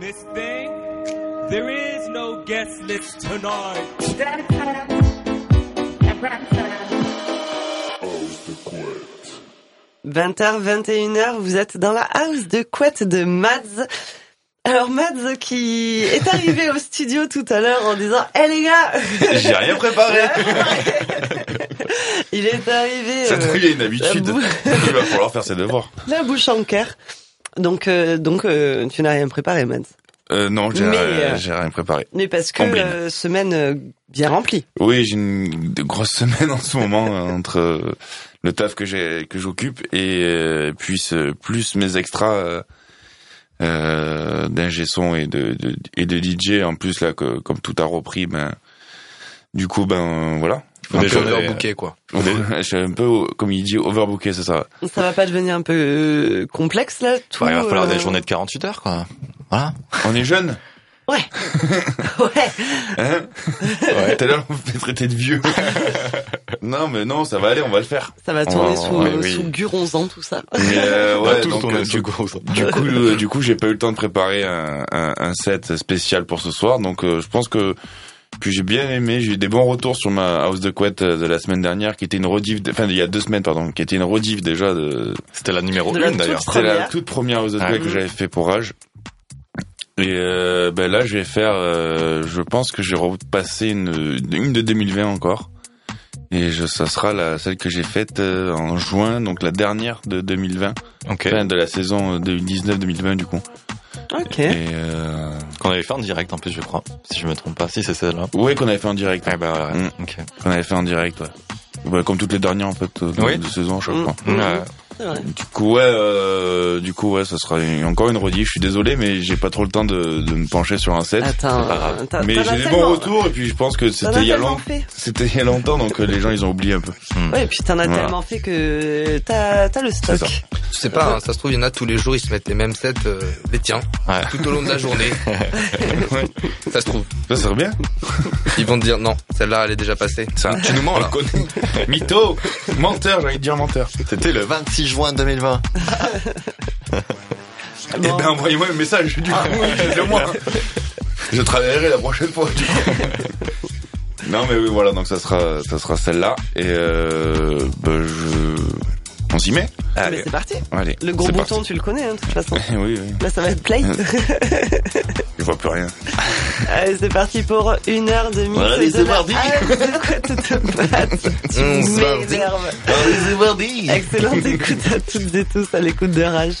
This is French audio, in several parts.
Miss Thing, there is no guest list tonight. 20h, 21h, vous êtes dans la house de couette de Mads. Alors Mads qui est arrivé au studio tout à l'heure en disant "Eh les gars, J'ai rien préparé. il est arrivé Ça euh, une habitude. Il va falloir faire ses devoirs. la bouche en cœur." Donc euh, donc euh, tu n'as rien préparé Mads. Euh, non, j'ai rien- préparé. Mais parce que euh, semaine bien remplie. Oui, j'ai une de grosses semaines en ce moment entre le taf que j'ai que j'occupe et puis plus mes extras euh, d'ingé son et de, de et de DJ en plus là que comme tout a repris ben du coup ben voilà. Faut Un déjà peu, overbooké, quoi. Je suis un peu comme il dit overbooké, c'est ça. Ça va pas devenir un peu euh, complexe là tout Bah, il va falloir euh, des journées de 48 heures, quoi. Voilà. On est jeune. Ouais. ouais. Hein Ouais. Tout à l'heure, on me fait traiter de vieux. non, mais non, ça va aller, on va le faire. Ça va tourner Oh, sous, ouais, euh, oui. sous Guronzan tout ça. Mais, euh, On va ouais, donc, tourner euh, du, coup, euh, du coup, j'ai pas eu le temps de préparer un, un, un set spécial pour ce soir, donc euh, je pense que puis j'ai bien aimé, j'ai eu des bons retours sur ma house de couette euh, de la semaine dernière, qui était une rediff, de- enfin il y a deux semaines pardon, qui était une rediff déjà de, C'était la numéro De la 1 d'ailleurs. c'était la toute première house de Ah. couette que j'avais fait pour Rage. Et euh, ben là, je vais faire, euh, je pense que j'ai repassé une, une de 2020 encore. Et je, ça sera la celle que j'ai faite euh, en juin, donc la dernière de 2020, Ok. enfin de la saison 2019-2020 du coup. Ok. Et euh... Qu'on avait fait en direct en plus, je crois. Si je me trompe pas. Si c'est celle-là. ouais, qu'on avait fait en direct, Ah bah voilà. Mm. Ok. qu'on avait fait en direct, ouais. Ouais, comme toutes les dernières en fait euh, de, Oui. de saison, je Mm. crois. Mm. Ouais. C'est vrai. Du coup, ouais, euh, du coup, ouais, ça sera une- encore une rediff. Je suis désolé, mais j'ai pas trop le temps de, de me pencher sur un set. Attends, t'as- mais j'ai des bons retours et puis je pense que c'était il y a longtemps. C'était il y a longtemps, donc euh, les gens ils ont oublié un peu. Ouais, et puis t'en as Voilà. tellement fait que t'as t'as le stock. Je sais pas, hein, ça se trouve, il y en a tous les jours, ils se mettent les mêmes sets, euh, les tiens, Ouais. tout au long de la journée. Ça se trouve. Ça serait bien. Ils vont te dire, non, celle-là, elle est déjà passée. Ça, Tu nous mens, là. on le connaît. Mytho, menteur, j'ai envie de dire menteur. C'était le 26 juin 2020. Eh ben envoyez-moi un message, du coup. le moi. Je travaillerai la prochaine fois. du coup. non mais oui voilà donc ça sera ça sera celle-là et euh, ben, je on s'y met. Mais c'est parti. Allez. Le gros bouton, parti. tu le connais, hein, de toute façon. oui oui. Là, ça va être play. Je vois plus rien. Allez, c'est parti pour une heure de mix. Allez, c'est house de quoi tu te battes. Tu m'énerves. Allez c'est parti. Excellente écoute à toutes et tous à l'écoute de Rage.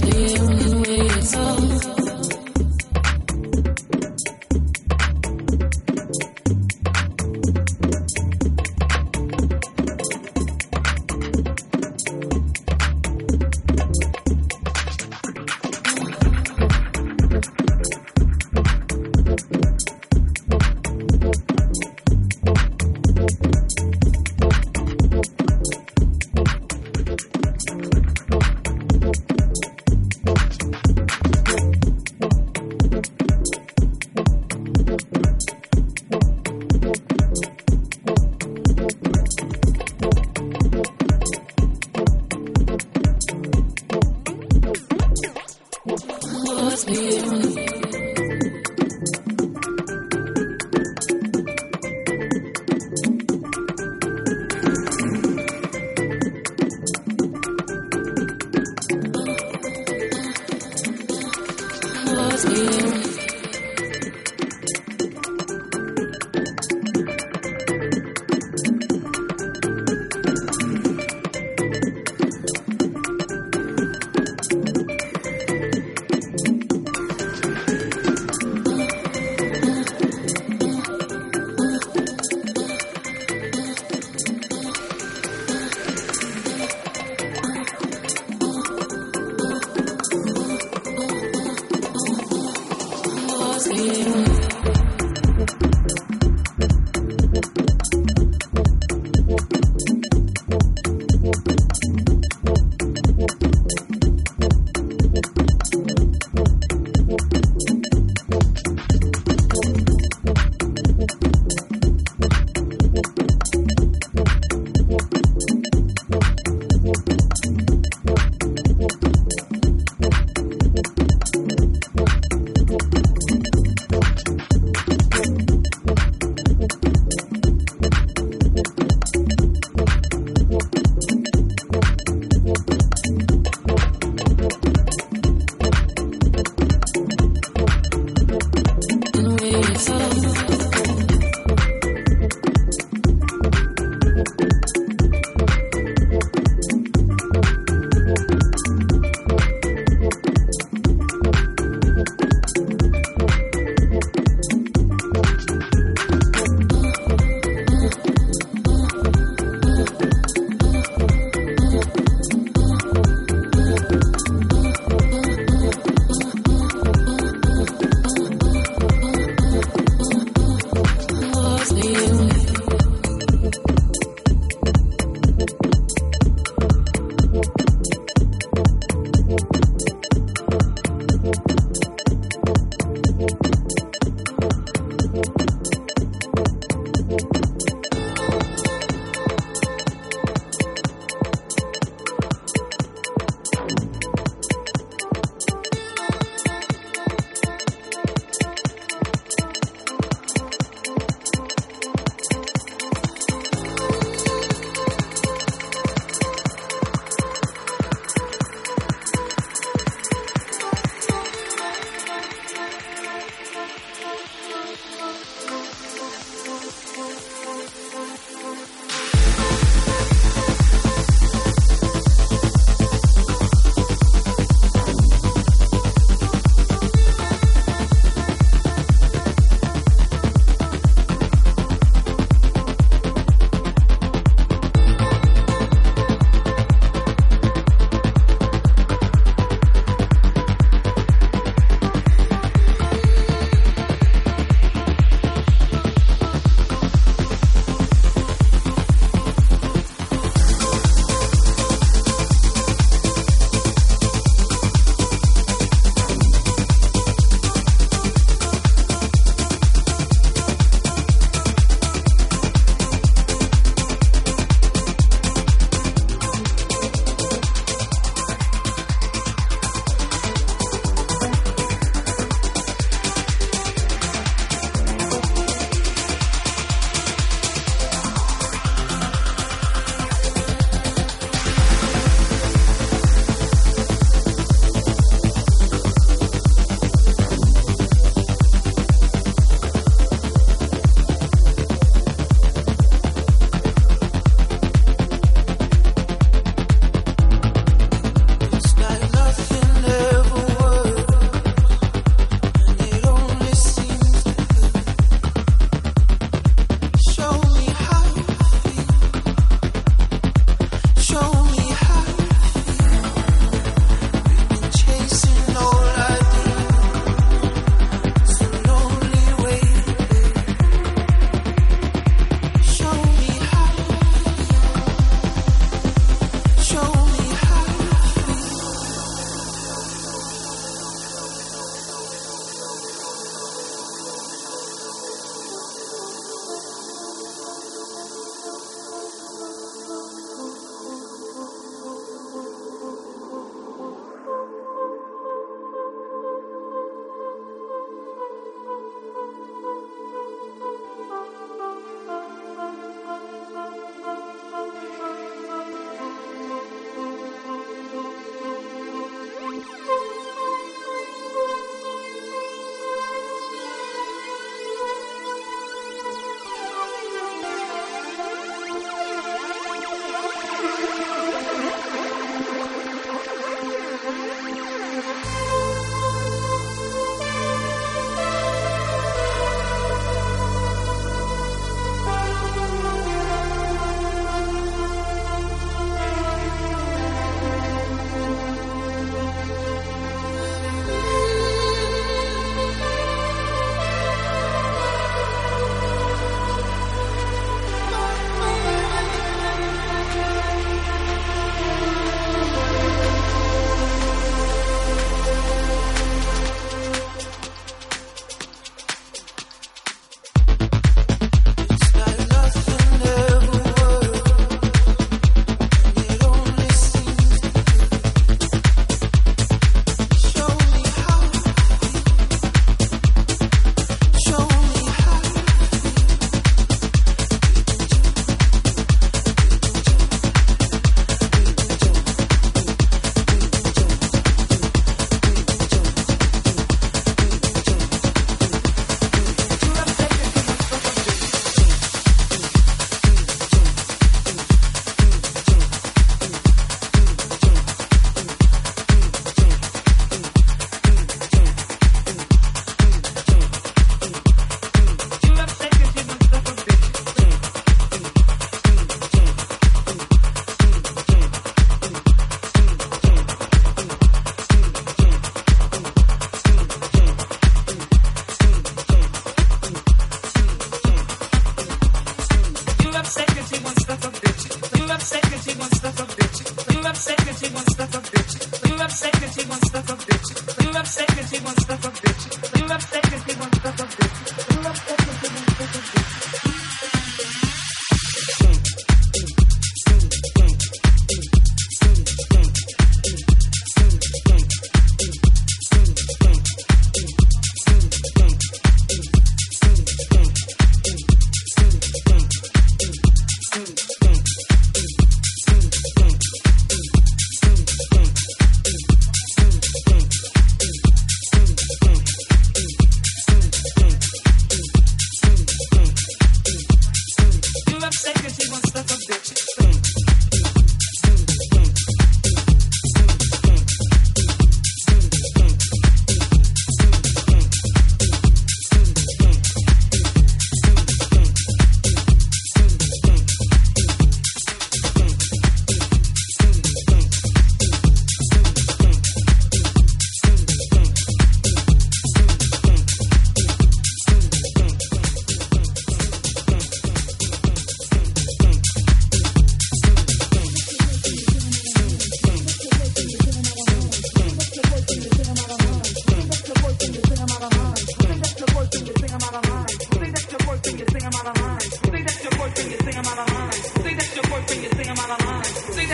being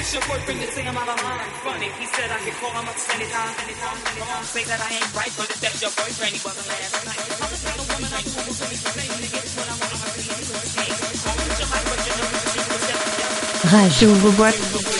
That's your boyfriend to say I'm out of line. Funny, he said I could call him up anytime, anytime, anytime. Say that I ain't right, but if that's your boyfriend, he wasn't last night. I'm the kind of woman I want to be playing to get I want to be. Call him July, but you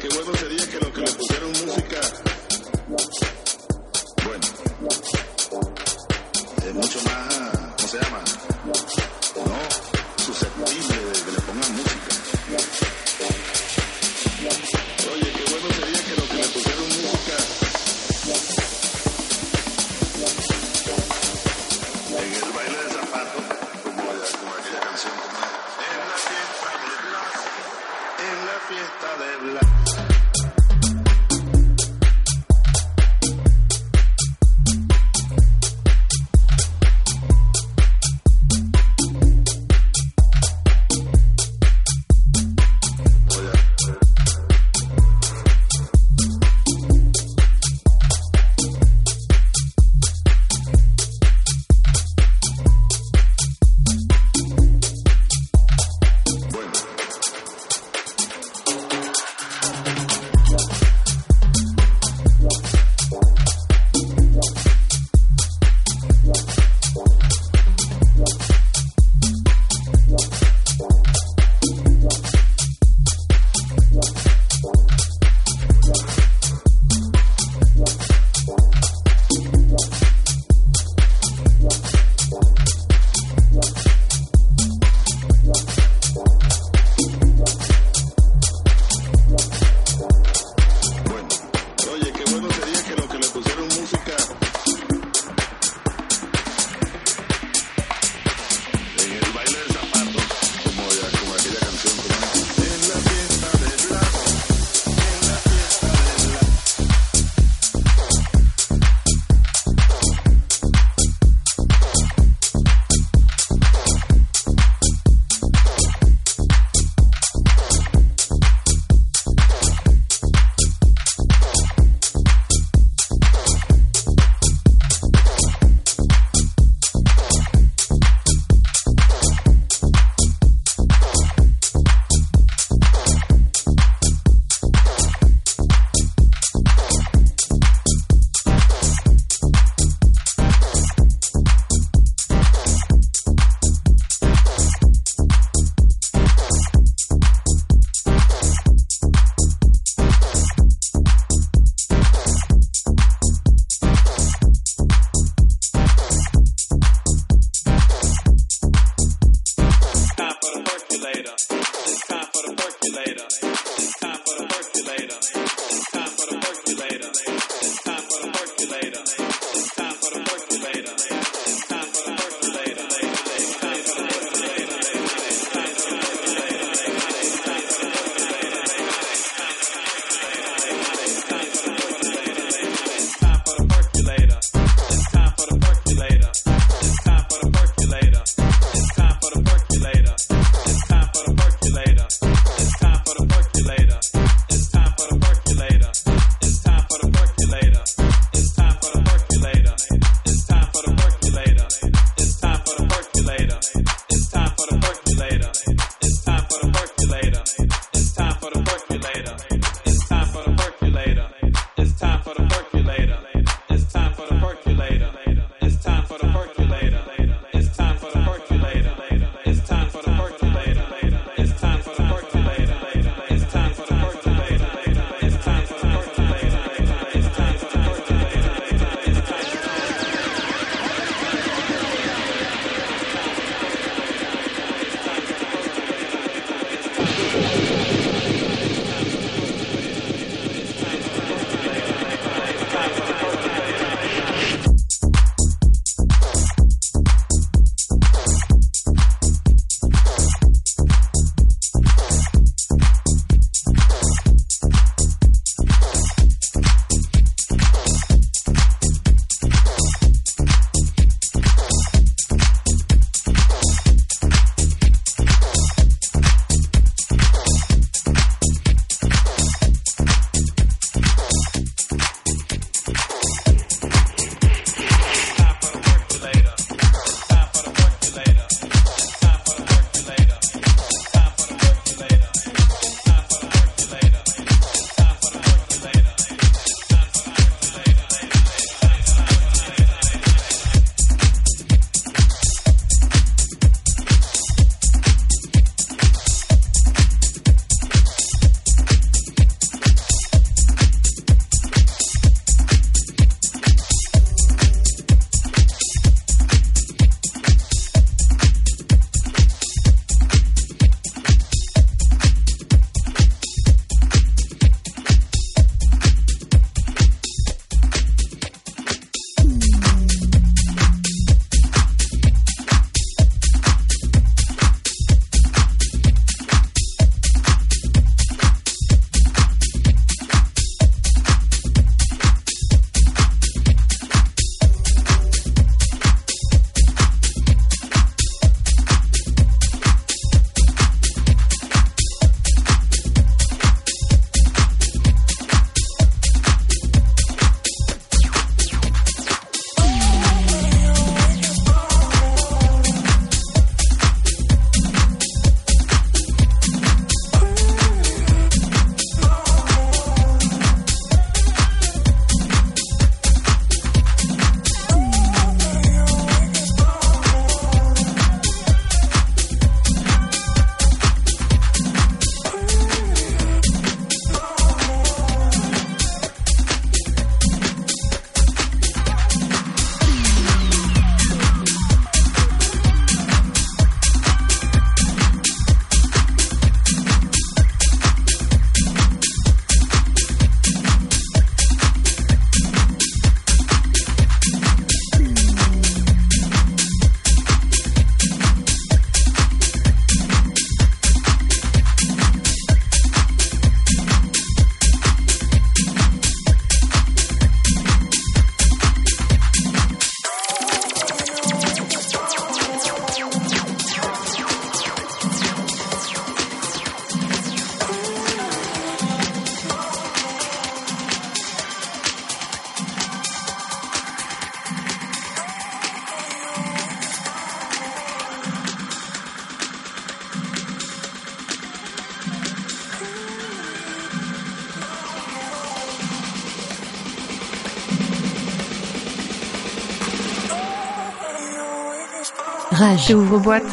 que bueno sería que lo que Rage. J'ouvre boîte.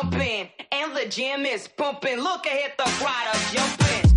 jumping and the gym is pumping. Look ahead, the crowd are jumping.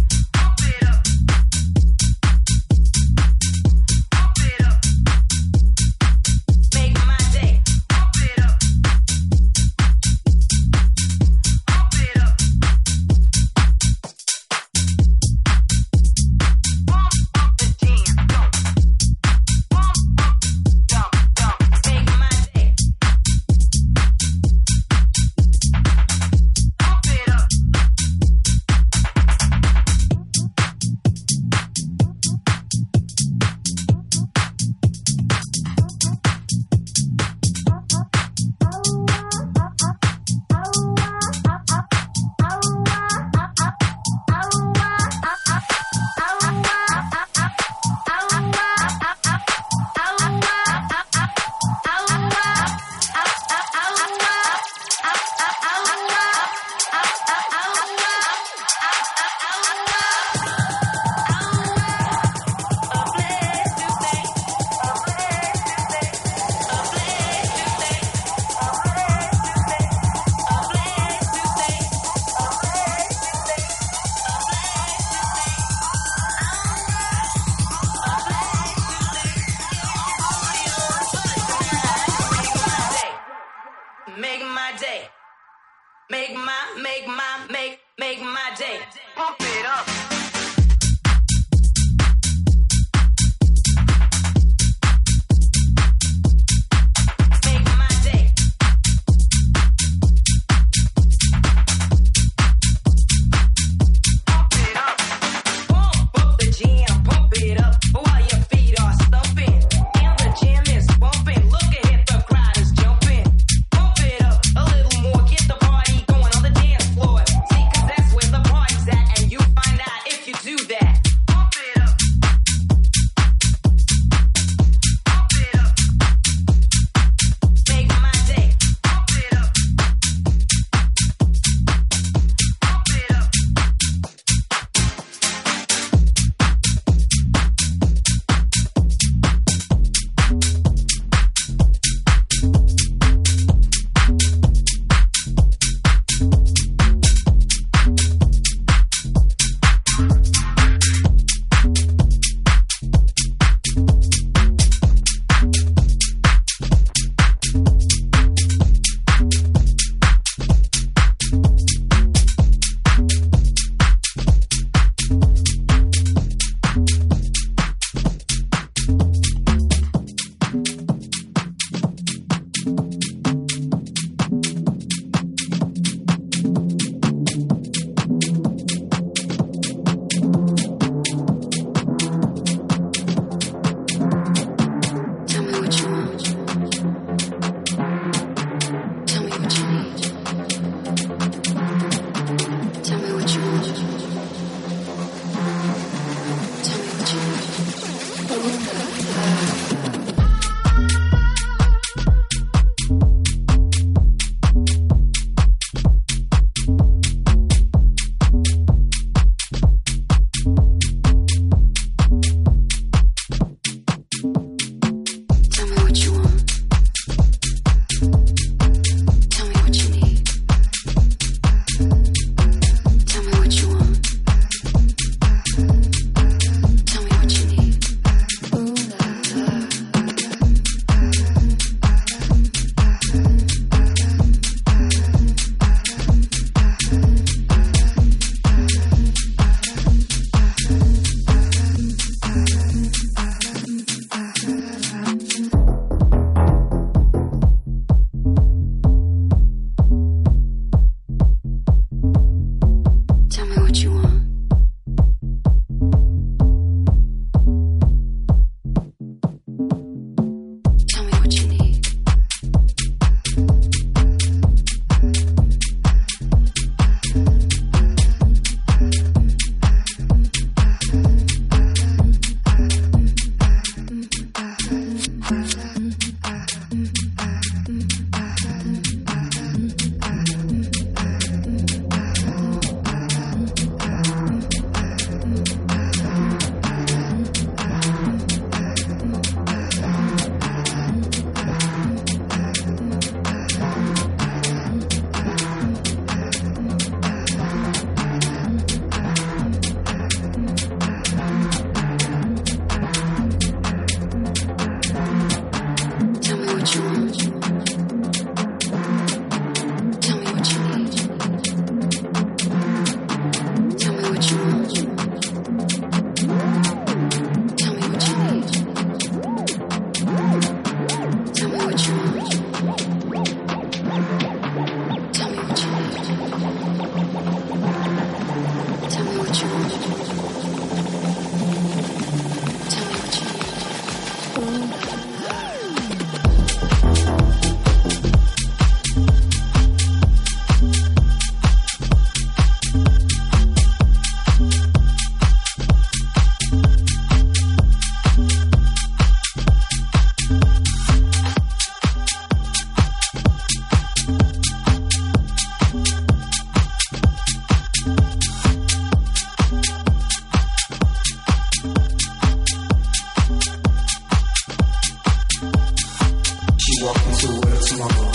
walking to where tomorrow,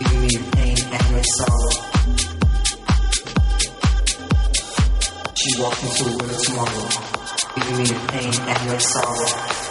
leaving me pain and sorrow. Tomorrow, giving me pain and with sorrow.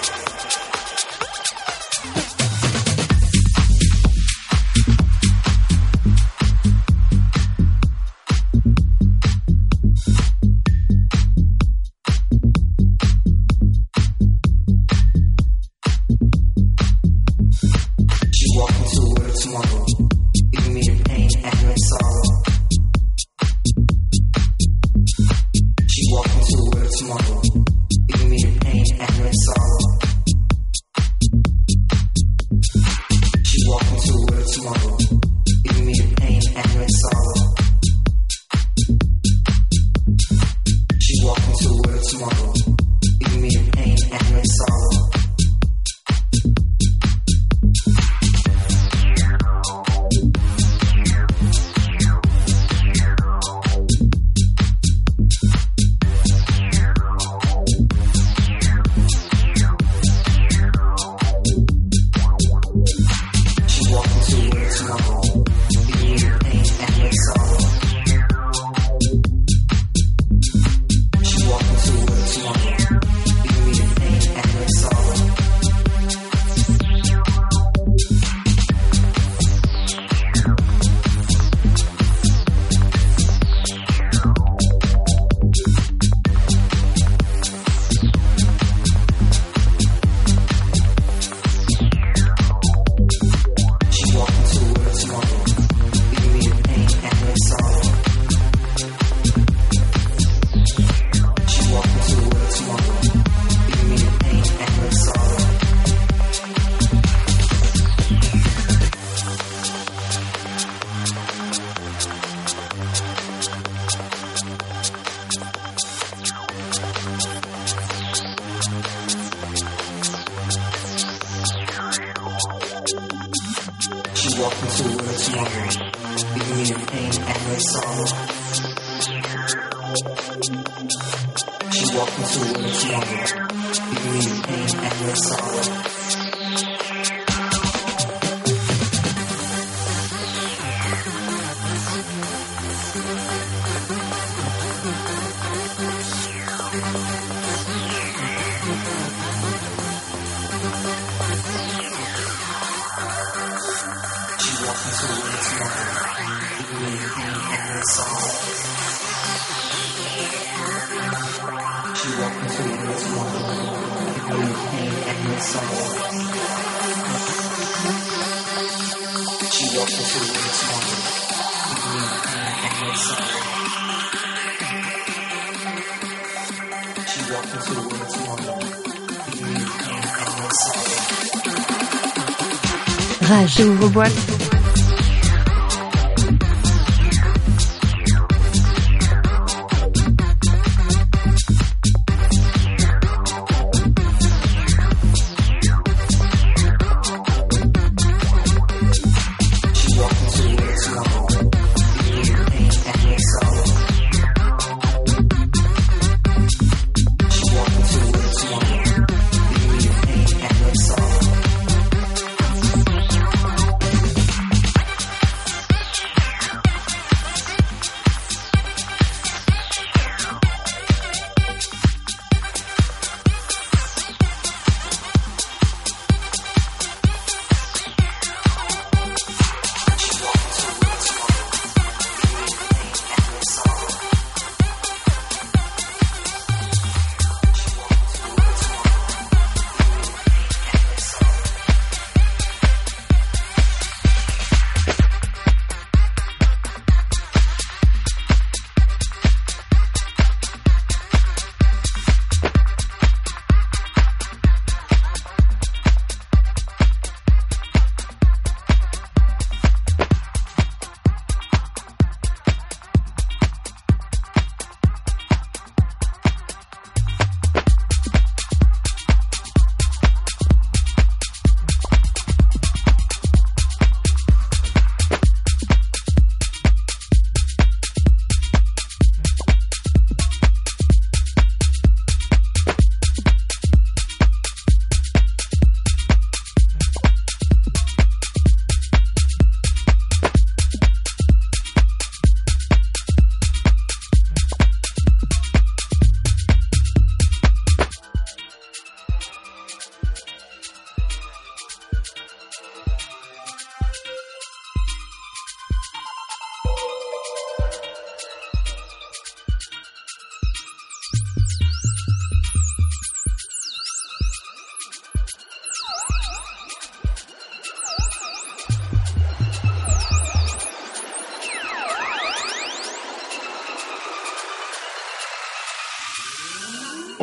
Rage. J'ouvre-boîte. She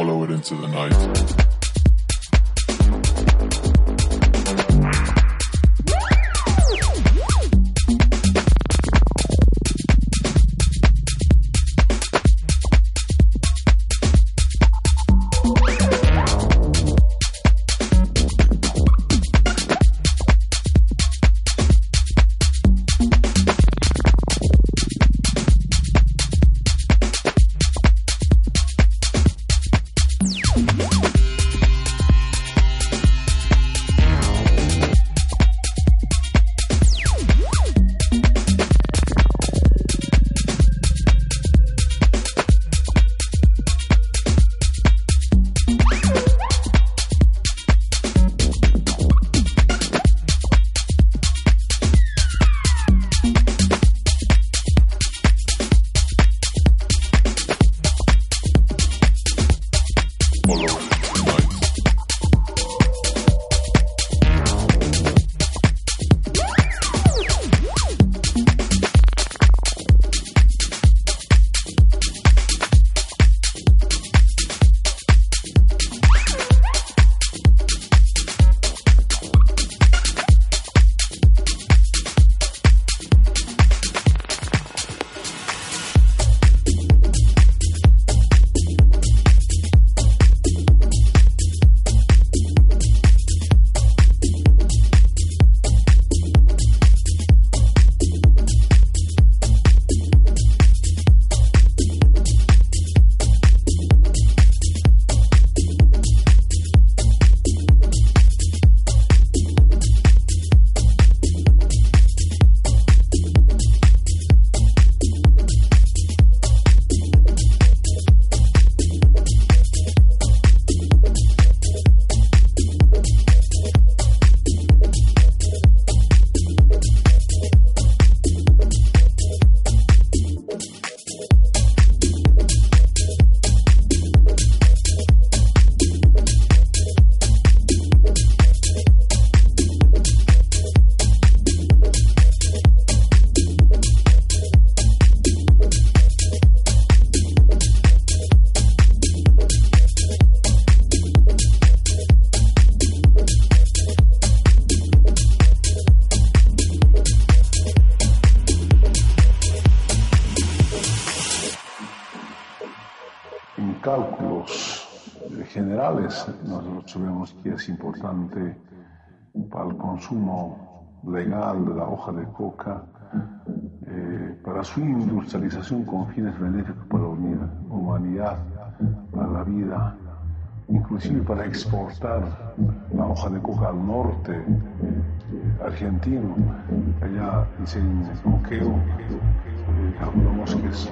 follow it into the night. Es importante para el consumo legal de la hoja de coca, eh, para su industrialización con fines benéficos para la humanidad, para la vida, inclusive para exportar la hoja de coca al norte eh, argentino, allá en Coqueo, eh, calculamos que es,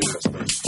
Space.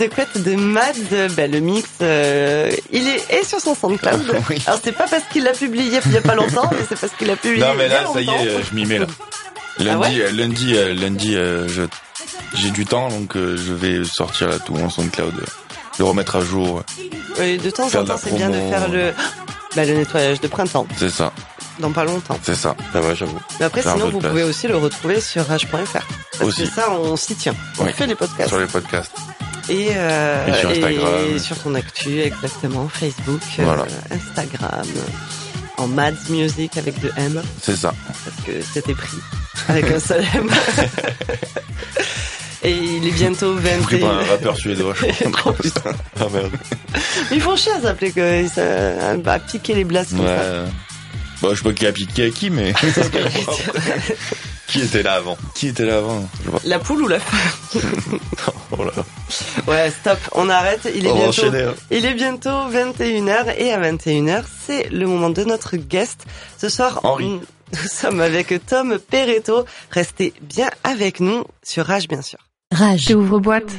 De couette de Mads. Ben, le mix, euh, il est, est sur son SoundCloud. Oui. Alors c'est pas parce qu'il l'a publié il y a pas longtemps, mais c'est parce qu'il l'a publié Non mais il y a là, ça y est, euh, je m'y mets là. Lundi, euh, lundi, euh, lundi, euh, je j'ai du temps, donc euh, je vais sortir là tout mon SoundCloud, le remettre à jour. Oui, de temps en temps, c'est bien de faire le, bah, le nettoyage de printemps, C'est ça, dans pas longtemps. c'est ça. Ah ouais, j'avoue. Mais après, sinon, vous place. pouvez aussi le retrouver sur rage.fr. Parce Aussi. que ça, on s'y tient. On Oui. fait les podcasts. Sur les podcasts. Et, euh, Et sur Instagram. et sur ton actu, exactement. Facebook, euh. Instagram. En Mads Music avec deux M. C'est ça. Parce que c'était pris. Avec un seul M. Et il est bientôt 20 Pris par un rappeur suédois, je crois. Ah merde. Ils font chier à s'appeler que ça va piquer les blasts comme ça. Bon, je sais pas qui a piqué à qui, mais Qui était là avant qui était là avant. La poule ou la Oh là. Ouais, stop, on arrête. Il est On bientôt, enchaîner. hein. il est bientôt 21h et à 21h, c'est le moment de notre guest. Ce soir, Henri. on- nous sommes avec Tom Perretto. Restez bien avec nous sur Rage, bien sûr. Rage. J'ouvre boîte.